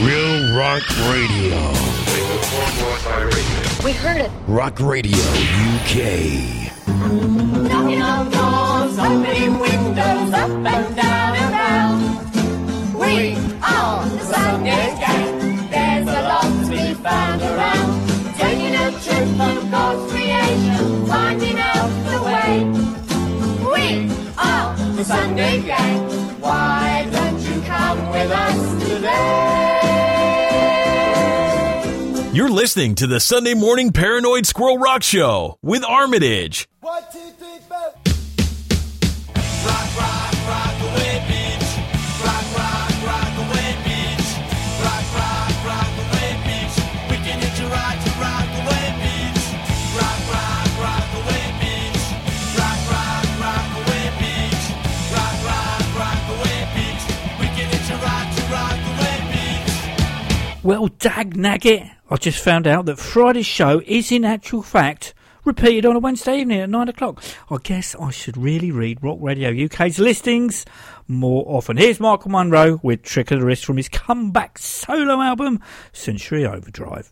Real Rock Radio. We heard it. Rock Radio UK. Knocking on doors, opening windows, up and down and round. We are the Sunday Gang. There's a lot to be found around. Taking a trip on God's creation, finding out the way. We are the Sunday Gang. Why don't you come with us today? You're listening to the Sunday Morning Paranoid Squirrel Rock Show with Armitage. One, two, three, four. Rock, rock, rock away, bitch. Rock, rock, rock away, bitch. Rock, rock, rock away, bitch. We can hit you right to rock away, bitch. Rock, rock, rock away, bitch. Rock, rock, rock away, bitch. Rock, rock, rock away, bitch. We can hit you right to rock away, bitch. Well, dag nagget, I just found out that Friday's show is in actual fact repeated on a Wednesday evening at 9 o'clock. I guess I should really read Rock Radio UK's listings more often. Here's Michael Monroe with Trick of the Wrist from his comeback solo album, Century Overdrive.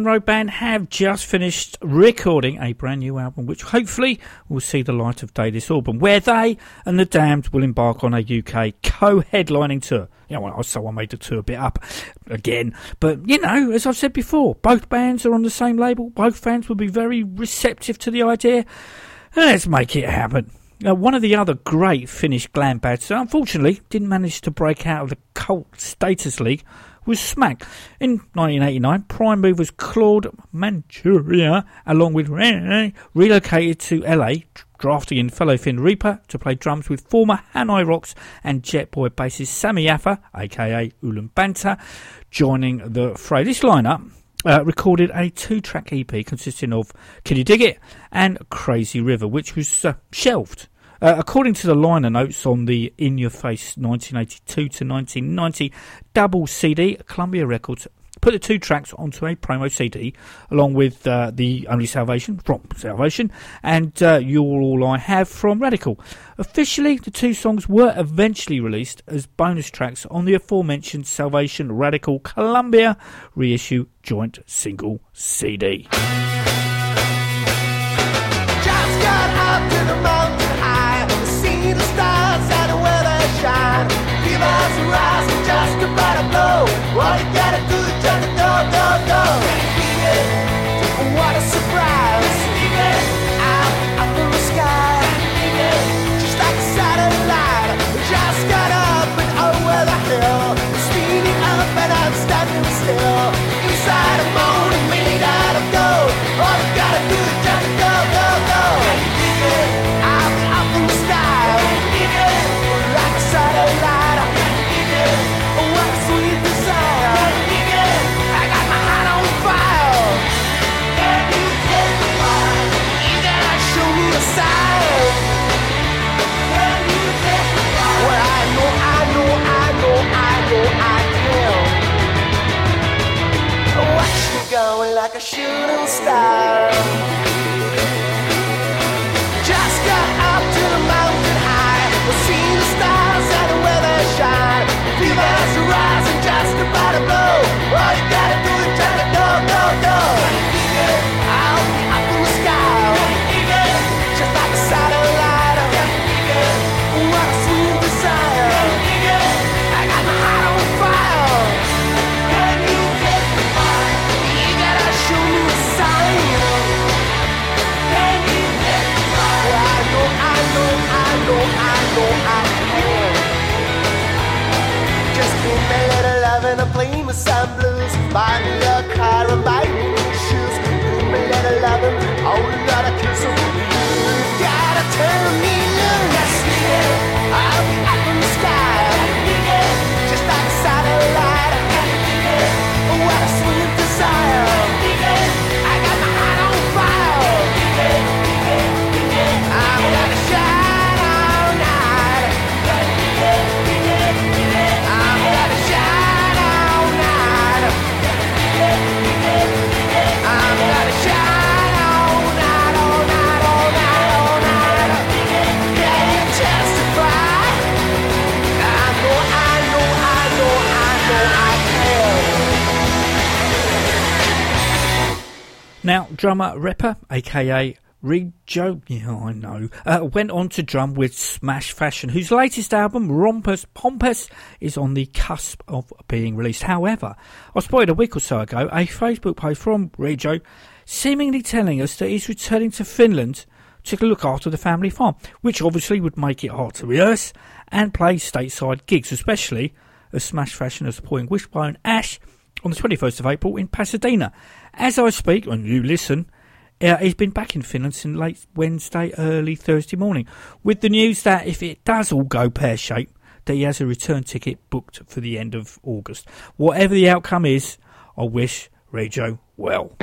Monroe Band have just finished recording a brand new album, which hopefully will see the light of day this autumn, where they and the Damned will embark on a UK co-headlining tour. You know, so I made the tour a bit up again, but you know, as I've said before, both bands are on the same label. Both fans will be very receptive to the idea. Let's make it happen. Now, one of the other great Finnish glam bands unfortunately didn't manage to break out of the cult status league was Smack. In 1989, Prime Movers Claude Manchuria, along with Ray, relocated to LA, drafting in fellow Finn Reaper to play drums with former Hanoi Rocks and Jetboy bassist Sami Yaffa, aka Ulan Banta, joining the fray. This lineup uh, recorded a two-track EP consisting of Can You Dig It and Crazy River, which was uh, shelved. Uh, according to the liner notes on the In Your Face 1982 to 1990 double CD, Columbia Records put the two tracks onto a promo CD along with uh, the Only Salvation from Salvation and uh, You're All I Have from Radical. Officially, the two songs were eventually released as bonus tracks on the aforementioned Salvation Radical Columbia reissue joint single CD. sunshine. Give us a rise, just about a blow. All you gotta do is turn the drummer Ripper, aka Reed Joe, yeah, I know, uh, went on to drum with Smash Fashion, whose latest album, Rompus Pompous, is on the cusp of being released. However, I spotted a week or so ago a Facebook post from Reed Joe seemingly telling us that he's returning to Finland to look after the family farm, which obviously would make it hard to rehearse and play stateside gigs, especially as Smash Fashion are supporting Wishbone Ash on the 21st of April in Pasadena. As I speak, and you listen, uh, he's been back in Finland since late Wednesday, early Thursday morning, with the news that if it does all go pear shaped, that he has a return ticket booked for the end of August. Whatever the outcome is, I wish Rejo well.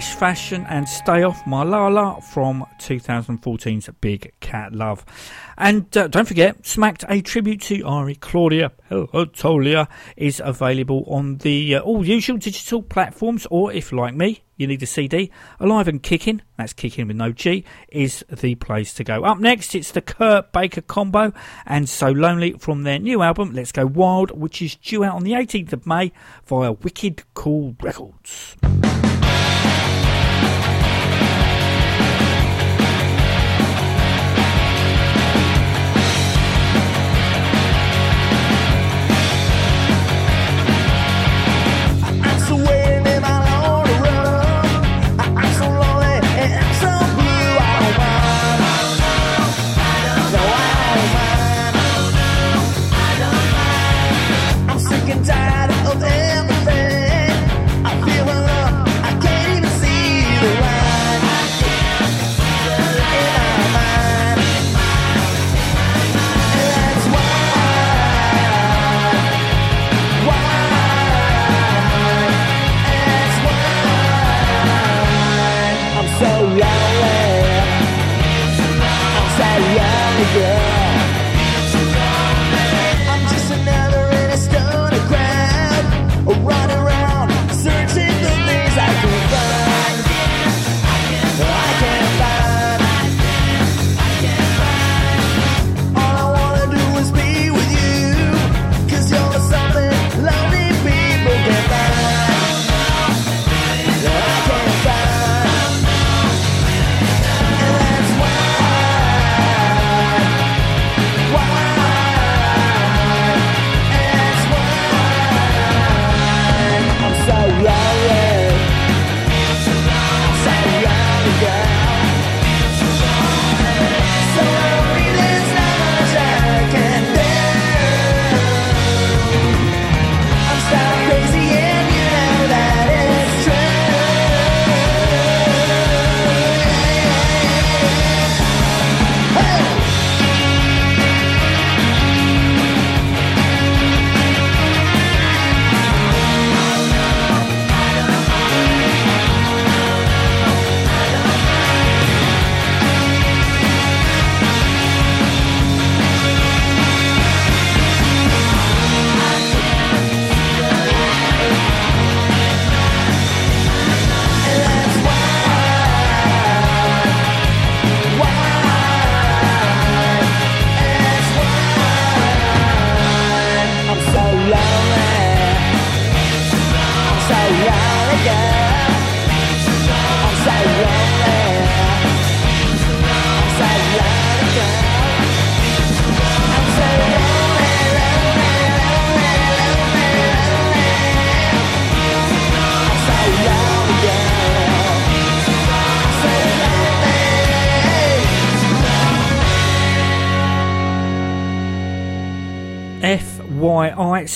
Smash Fashion and Stay Off My Lala from 2014's Big Cat Love. And uh, don't forget, Smacked, a tribute to Ari Claudia Tolia, is available on the uh, all usual digital platforms, or if, like me, you need a CD, Alive and Kicking, that's Kicking with no G, is the place to go. Up next, it's the Kurt Baker combo and So Lonely from their new album, Let's Go Wild, which is due out on the 18th of May via Wicked Cool Records.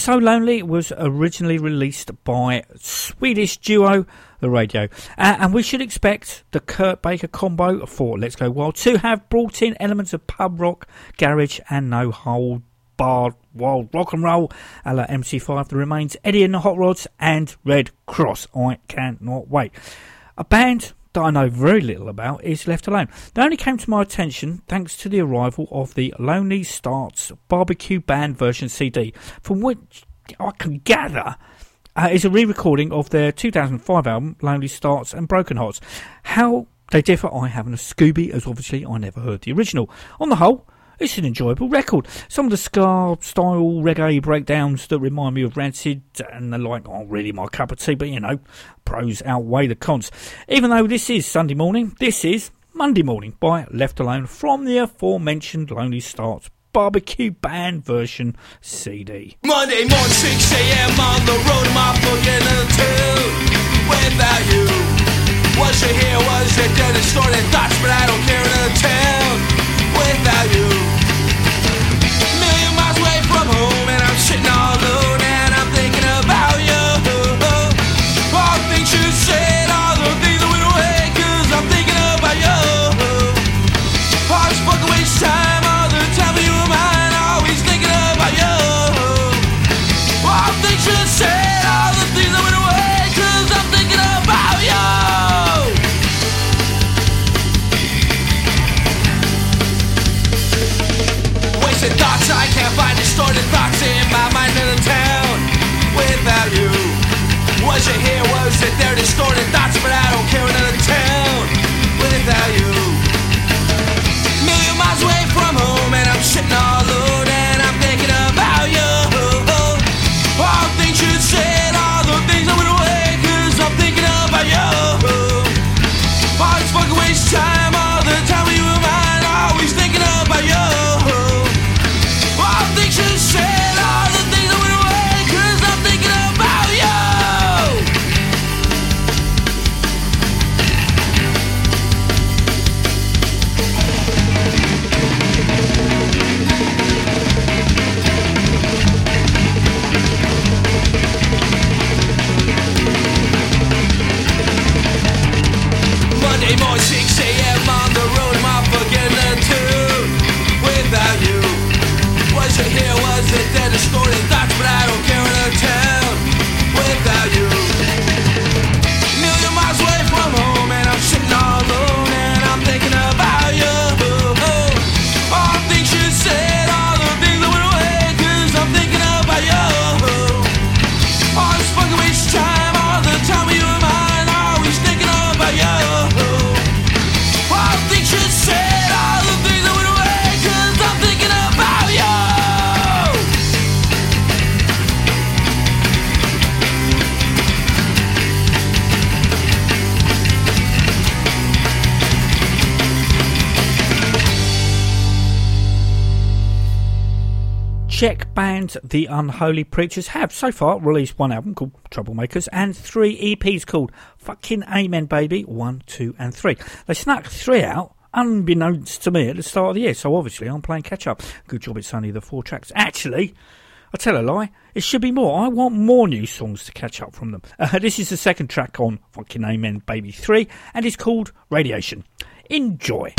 So Lonely was originally released by Swedish duo The Radio. Uh, and we should expect the Kurt Baker combo for Let's Go Wild to have brought in elements of pub rock, garage, and no hold barred wild rock and roll a la MC5 The Remains, Eddie and the Hot Rods, and Red Cross. I cannot wait. A band that I know very little about is Left Alone. They only came to my attention thanks to the arrival of the Lonely Starts Barbecue Band version CD, from which I can gather uh, is a re-recording of their 2005 album Lonely Starts and Broken Hearts. How they differ, I haven't a Scooby, as obviously I never heard the original. On the whole, it's an enjoyable record. Some of the ska style reggae breakdowns that remind me of Rancid and the like aren't really my cup of tea, but you know, pros outweigh the cons. Even though this is Sunday morning, this is Monday morning by Left Alone from the aforementioned Lonely Starts Barbecue Band version CD. Monday morning, 6 a.m. on the road, my booking until without you. Was you here? Was you dead? Distorted thoughts, but I don't care until Czech band The Unholy Preachers have so far released one album called Troublemakers and three EPs called Fucking Amen Baby 1, 2 and 3. They snuck three out unbeknownst to me at the start of the year, so obviously I'm playing catch up. Good job it's only the four tracks. Actually, I tell a lie, it should be more. I want more new songs to catch up from them. Uh, this is the second track on Fucking Amen Baby 3 and it's called Radiation. Enjoy.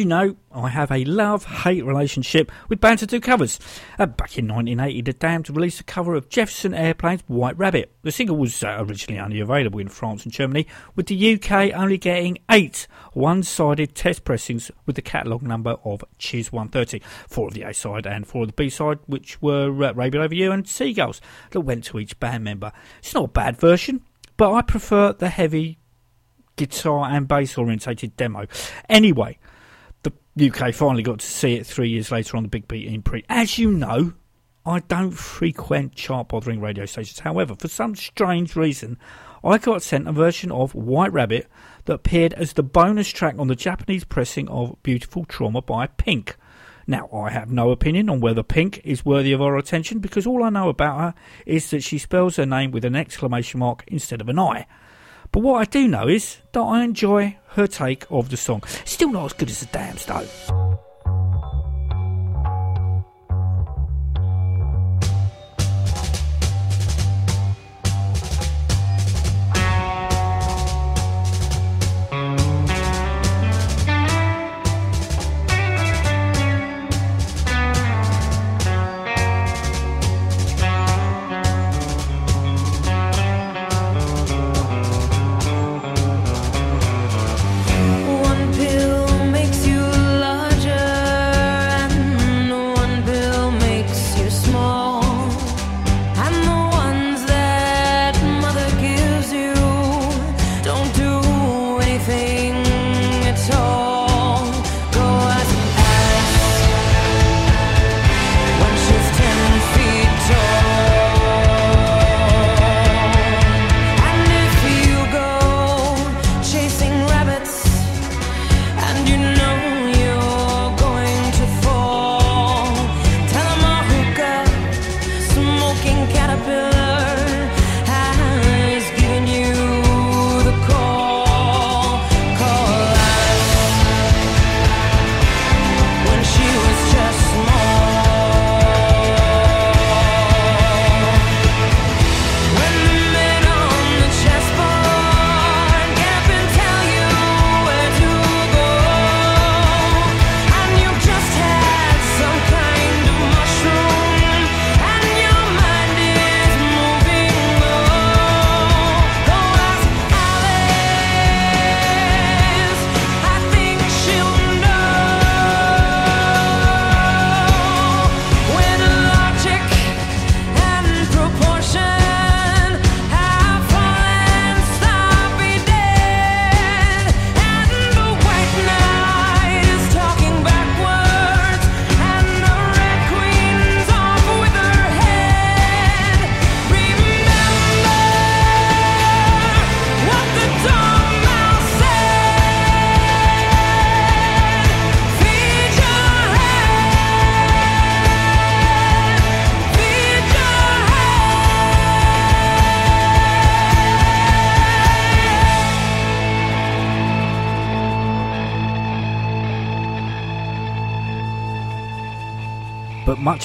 You know, I have a love hate relationship with bands that do covers. Uh, back in 1980, The Damned released a cover of Jefferson Airplane's White Rabbit. The single was uh, originally only available in France and Germany, with the UK only getting eight one sided test pressings with the catalogue number of Chiz 130. Four of the A side and four of the B side, which were uh, Over You and Seagulls, that went to each band member. It's not a bad version, but I prefer the heavy guitar and bass orientated demo. Anyway, UK finally got to see it three years later on the Big Beat imprint. As you know, I don't frequent chart bothering radio stations. However, for some strange reason, I got sent a version of White Rabbit that appeared as the bonus track on the Japanese pressing of Beautiful Trauma by Pink. Now, I have no opinion on whether Pink is worthy of our attention because all I know about her is that she spells her name with an exclamation mark instead of an I. But what I do know is that I enjoy her take of the song. Still not as good as the Dams, though.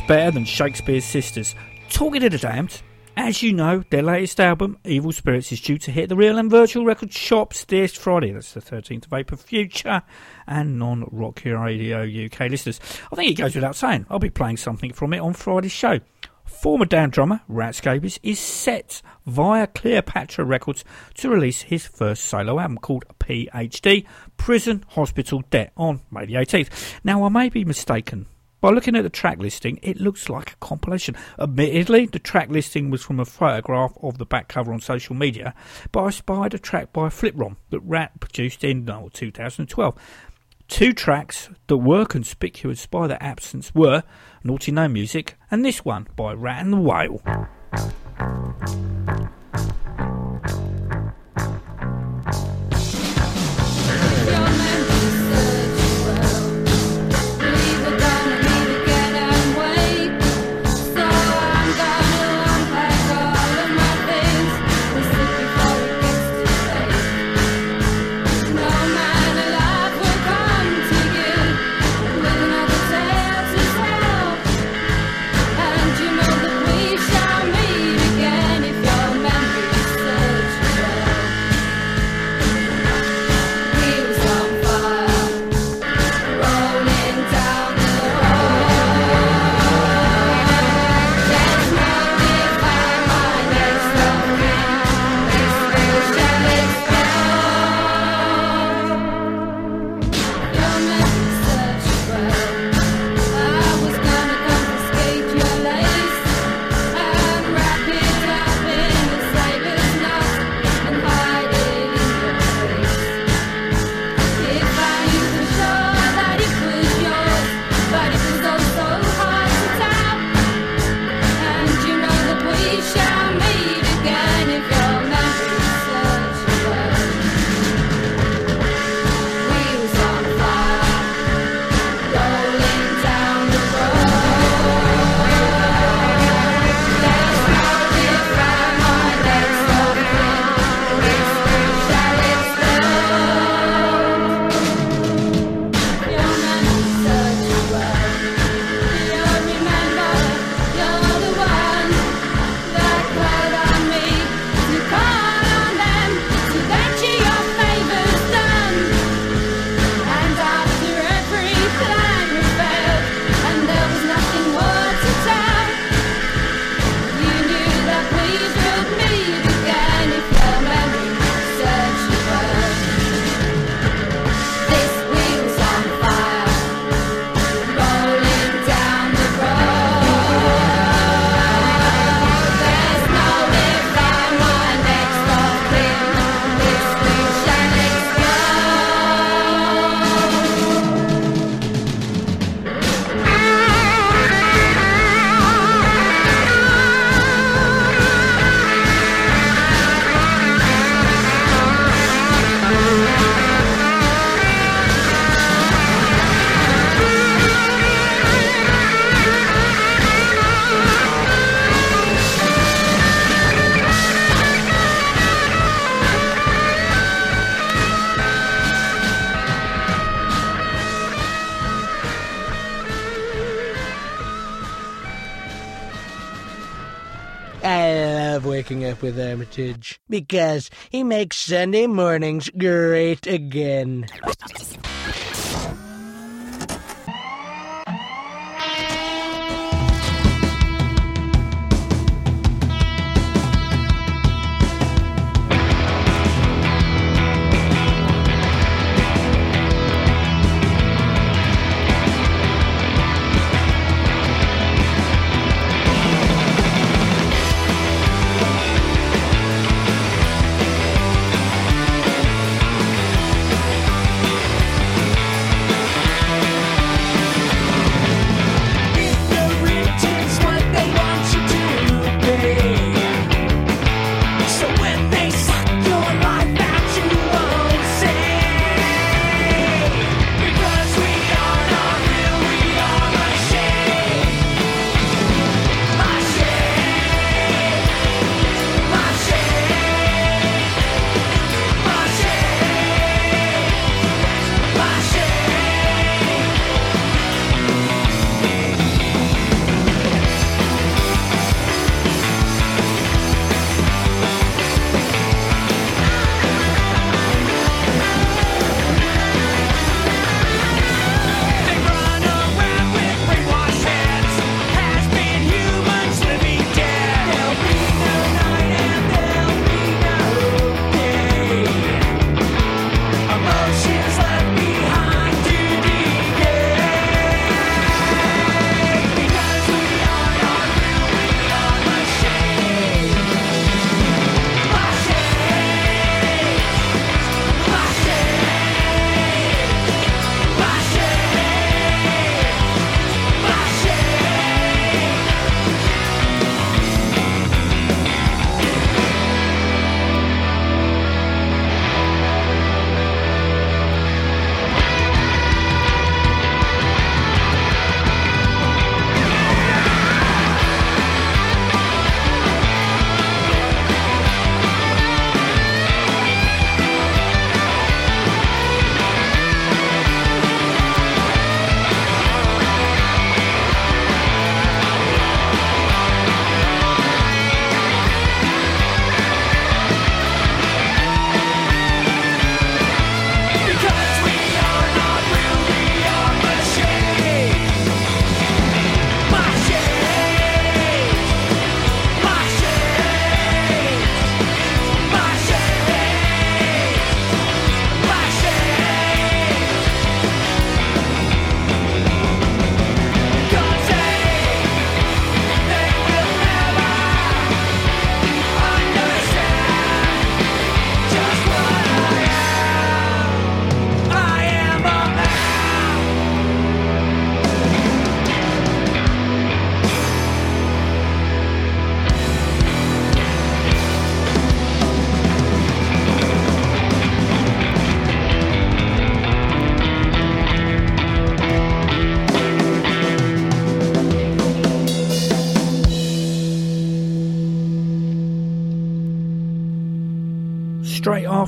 Better than Shakespeare's Sisters. Talking to the Damned, as you know, their latest album, Evil Spirits, is due to hit the real and virtual record shops this Friday. That's the 13th of April. Future and non Rock Radio UK listeners. I think it goes without saying, I'll be playing something from it on Friday's show. Former Damned drummer Rat Scabies is set via Cleopatra Records to release his first solo album called PhD Prison Hospital Debt on May the 18th. Now, I may be mistaken. By looking at the track listing, it looks like a compilation. Admittedly, the track listing was from a photograph of the back cover on social media, but I spied a track by Fliprom that Rat produced in oh, 2012. Two tracks that were conspicuous by their absence were Naughty No Music and this one by Rat and the Whale. Because he makes Sunday mornings great again. Straight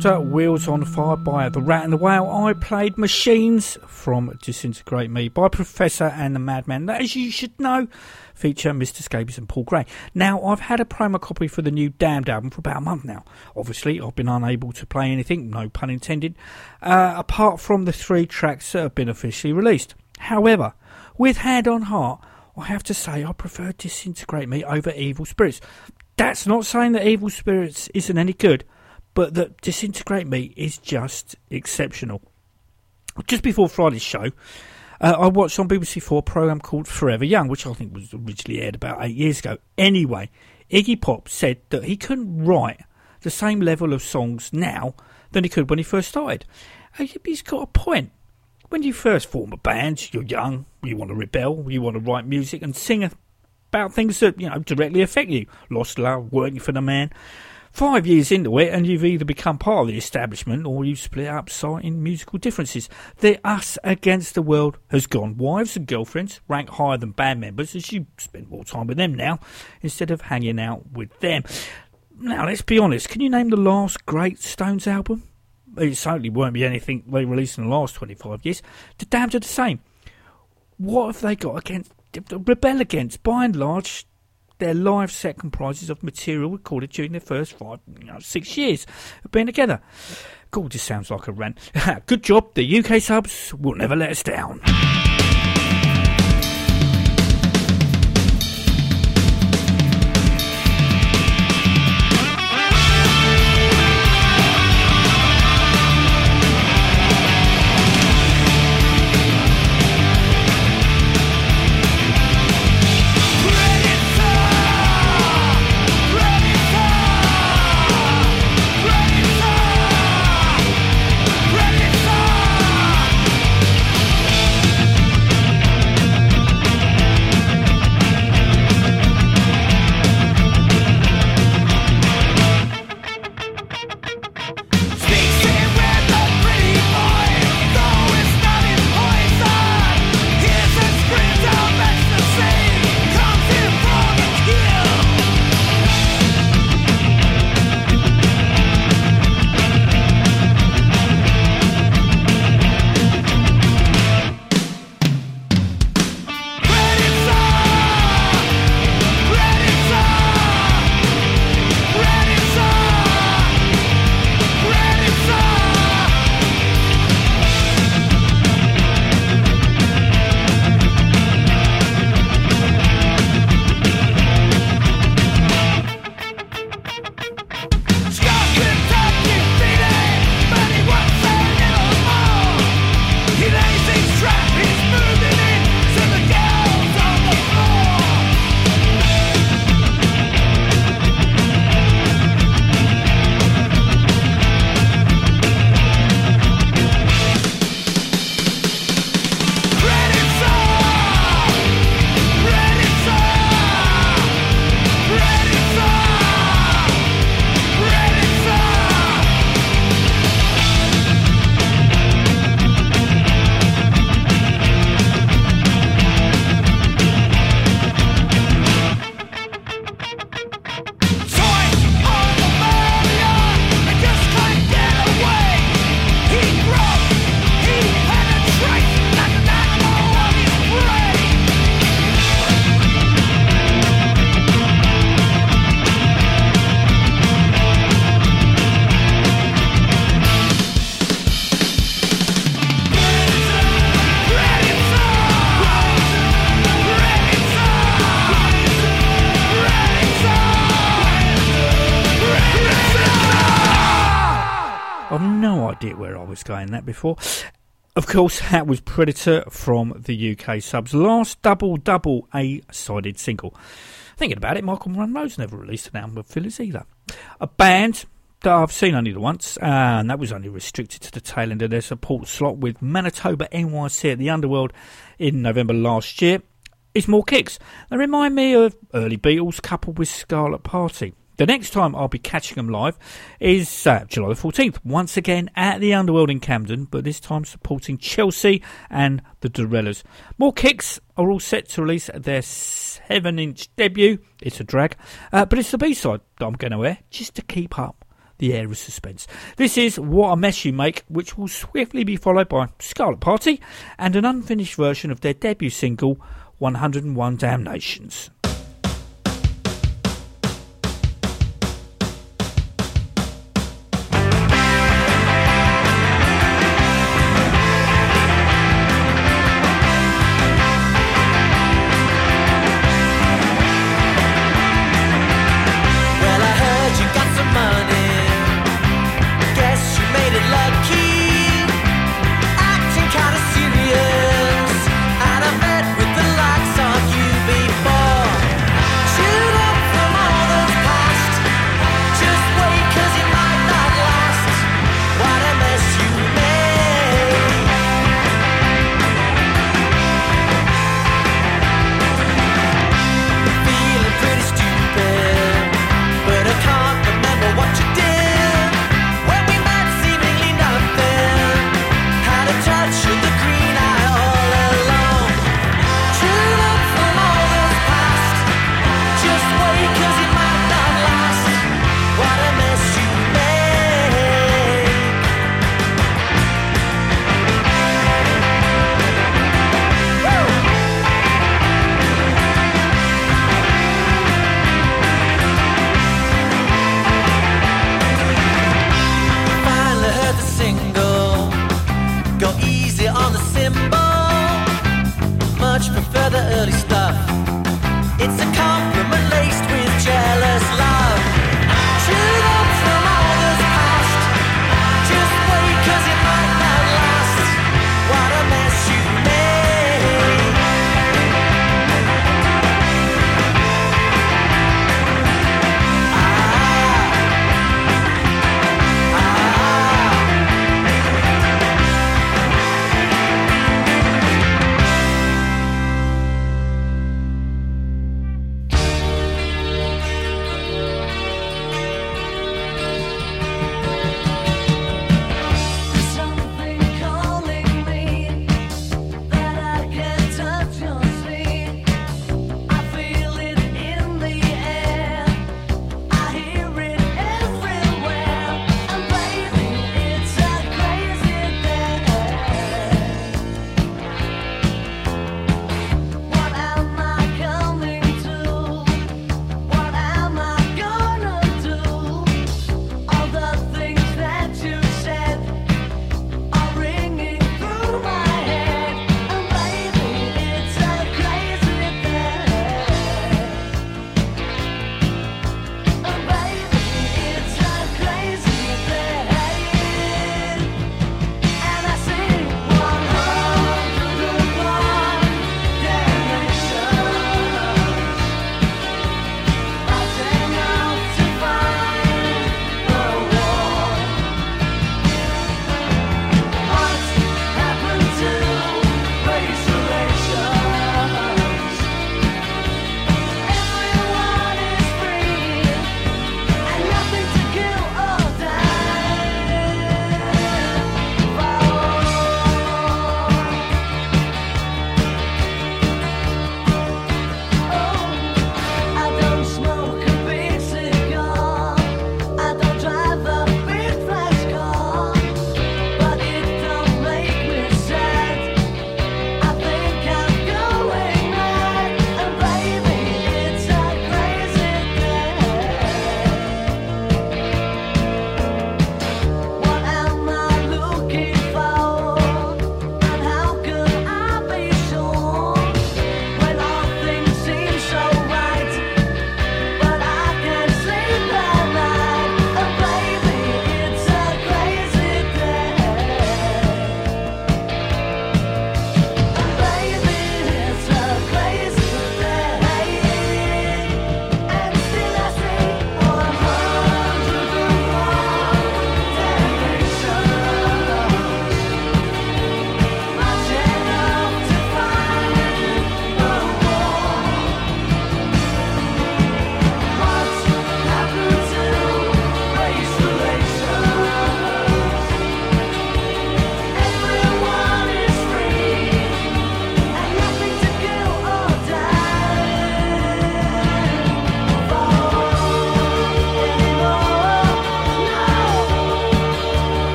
after Wheels on Fire by The Rat and the Whale, I played Machines from Disintegrate Me by Professor and the Madman. That, as you should know, feature Mr. Scabies and Paul Gray. Now, I've had a promo copy for the new Damned album for about a month now. Obviously, I've been unable to play anything, no pun intended, uh, apart from the three tracks that have been officially released. However, with Hand on Heart, I have to say I prefer Disintegrate Me over Evil Spirits. That's not saying that Evil Spirits isn't any good, but that Disintegrate Me is just exceptional. Just before Friday's show, uh, I watched on BBC Four a program called Forever Young, which I think was originally aired about eight years ago. Anyway, Iggy Pop said that he couldn't write the same level of songs now than he could when he first started. Uh, He's got a point. When you first form a band, you're young, you want to rebel, you want to write music and sing about things that you know directly affect you. Lost love, working for the man. Five years into it, and you've either become part of the establishment or you've split up, citing musical differences. The us against the world has gone. Wives and girlfriends rank higher than band members as you spend more time with them now instead of hanging out with them. Now, let's be honest. Can you name the last great Stones album? It certainly won't be anything they released in the last 25 years. The Damned are the same. What have they got against, rebel against? By and large, their live set comprises of material recorded during their first five, you know, six years of being together. God, this sounds like a rant. Good job, the UK subs will never let us down. Going that before. Of course, that was Predator from the UK subs. Last double double A sided single. Thinking about it, Michael Monroe's never released an album of fillers either. A band that I've seen only once, uh, and that was only restricted to the tail end of their support slot with Manitoba NYC at the Underworld in November last year. Is more kicks. They remind me of early Beatles coupled with Scarlet Party. The next time I'll be catching them live is uh, July the 14th, once again at the Underworld in Camden, but this time supporting Chelsea and the Dorellas. More Kicks are all set to release their 7 inch debut. It's a drag, uh, but it's the B side that I'm going to wear just to keep up the air of suspense. This is What a Mess You Make, which will swiftly be followed by Scarlet Party and an unfinished version of their debut single, 101 Damnations.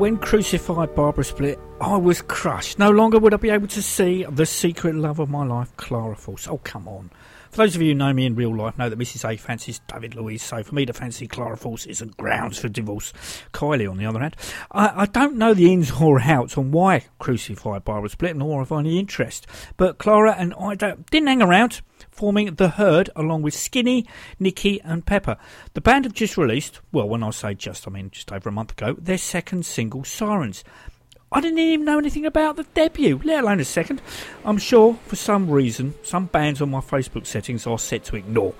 When crucified Barbara split, I was crushed. No longer would I be able to see the secret love of my life, Klara Force. Oh, come on. For those of you who know me in real life, know that Mrs. A fancies David Luiz, so for me to fancy Klara Force isn't grounds for divorce. Kylie, on the other hand, I, I don't know the ins or outs on why Crucified Barbara split, nor have I any interest. But Klara and I didn't hang around, forming The Heard along with Skinny, Nikki, and Pepper. The band have just released, well, when I say just, I mean just over a month ago, their second single, Sirens. I didn't even know anything about the debut, let alone a second. I'm sure, for some reason, some bands on my Facebook settings are set to ignore.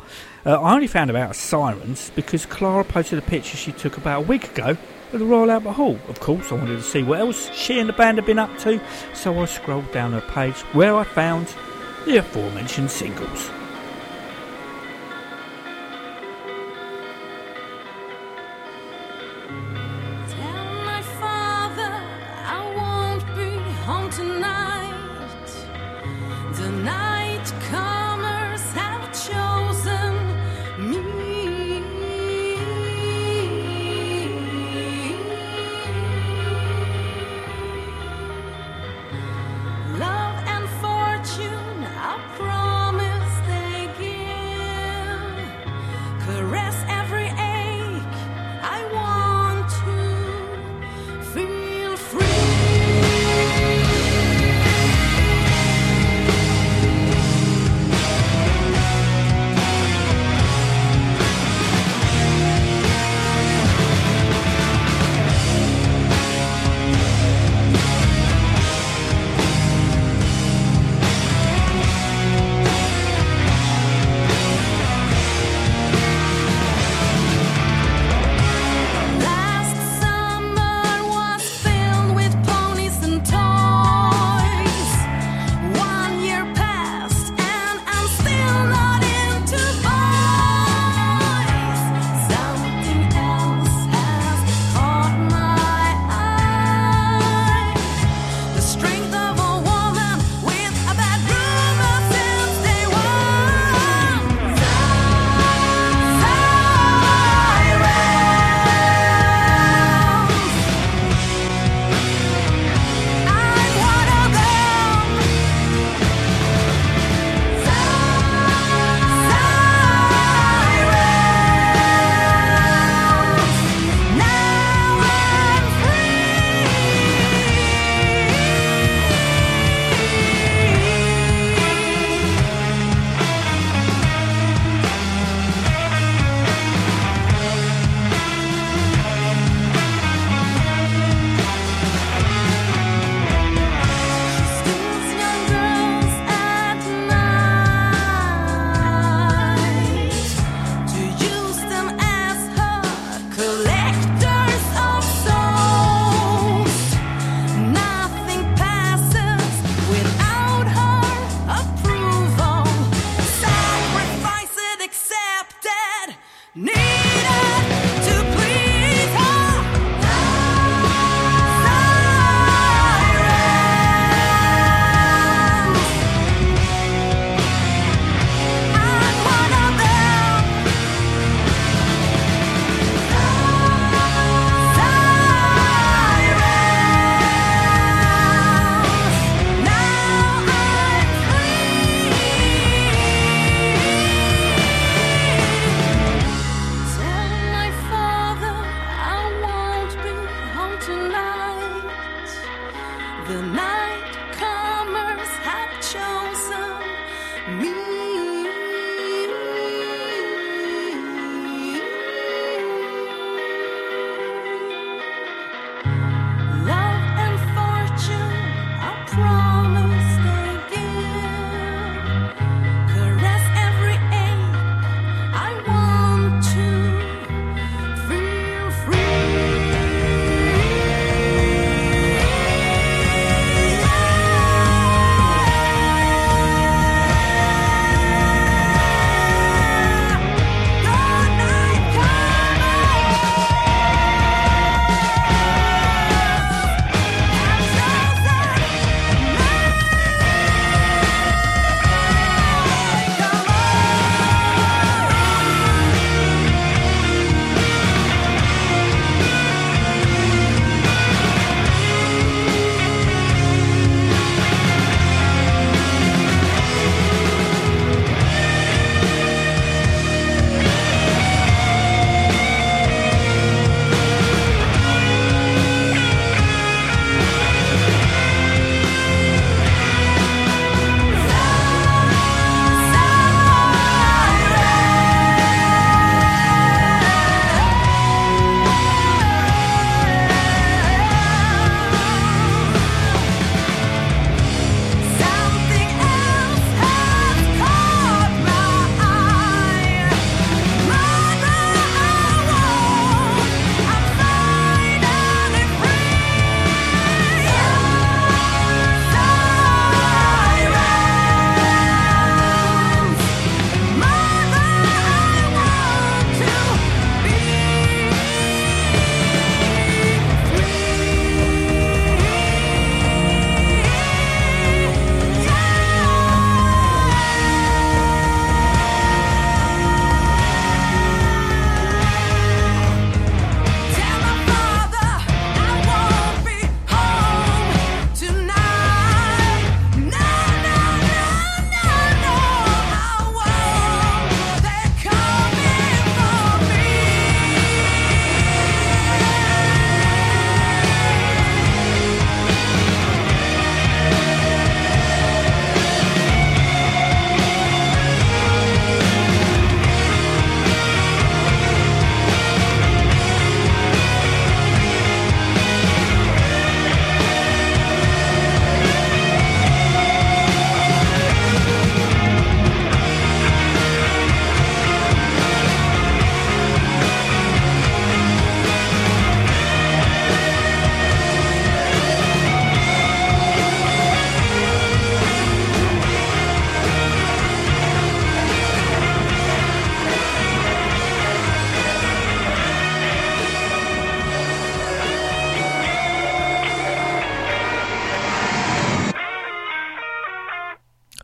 Uh, I only found about Sirens because Klara posted a picture she took about a week ago at the Royal Albert Hall. Of course, I wanted to see what else she and the band had been up to, so I scrolled down her page where I found the aforementioned singles.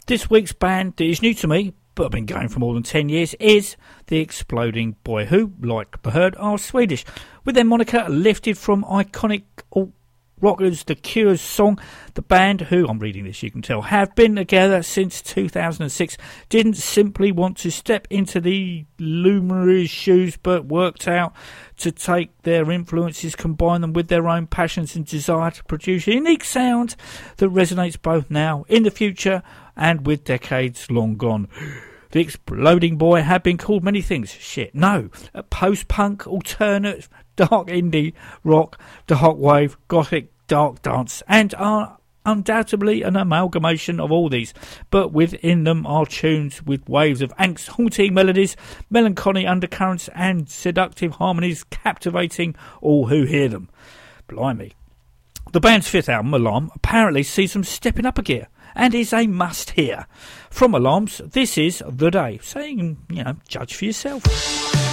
This week's band that is new to me, but I've been going for more than 10 years, is The Exploding Boy, who, like the Heard, are Swedish, with their moniker lifted from iconic alt rockers The Cure's song. The band, who, I'm reading this, you can tell, have been together since 2006, didn't simply want to step into the luminaries' shoes, but worked out to take their influences, combine them with their own passions and desire to produce a unique sound that resonates both now, in the future, and with decades long gone. The Exploding Boy have been called many things. Shit, no. Post punk, alternate, dark indie, rock, dark wave, gothic, dark dance, and are undoubtedly an amalgamation of all these. But within them are tunes with waves of angst, haunting melodies, melancholy undercurrents, and seductive harmonies, captivating all who hear them. Blimey. The band's fifth album, Alarm, apparently sees them stepping up a gear and is a must hear. From Alarms, this is The Day, saying, you know, judge for yourself.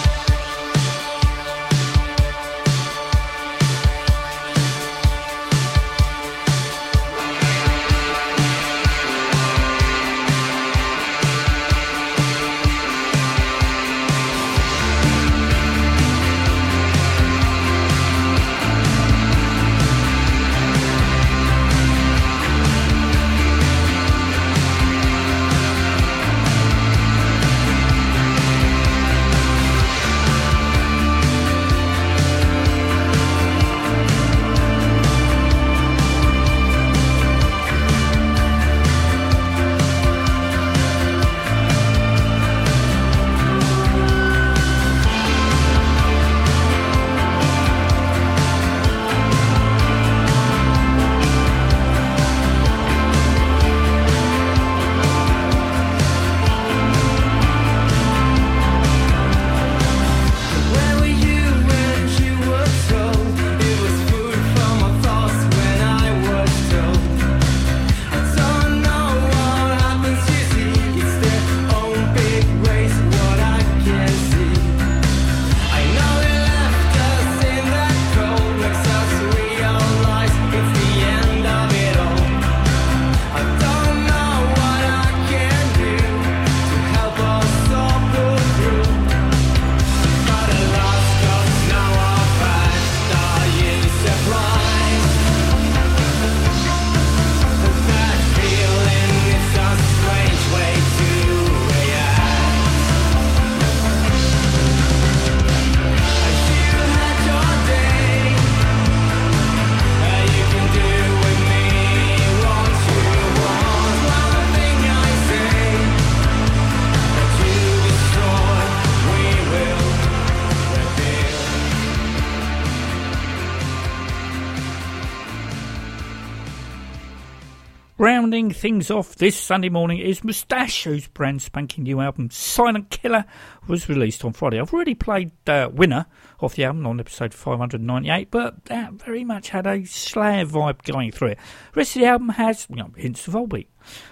Things off this Sunday morning is Mustasch, whose brand spanking new album Silent Killer was released on Friday. I've already played uh, Winner off the album on episode 598, but that very much had a Slayer vibe going through it. The rest of the album has you know, hints of Volbeat.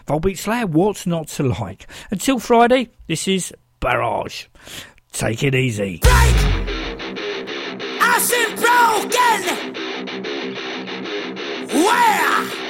Volbeat Slayer, what's not to like? Until Friday, this is Barrage. Take it easy. I said broken. Where?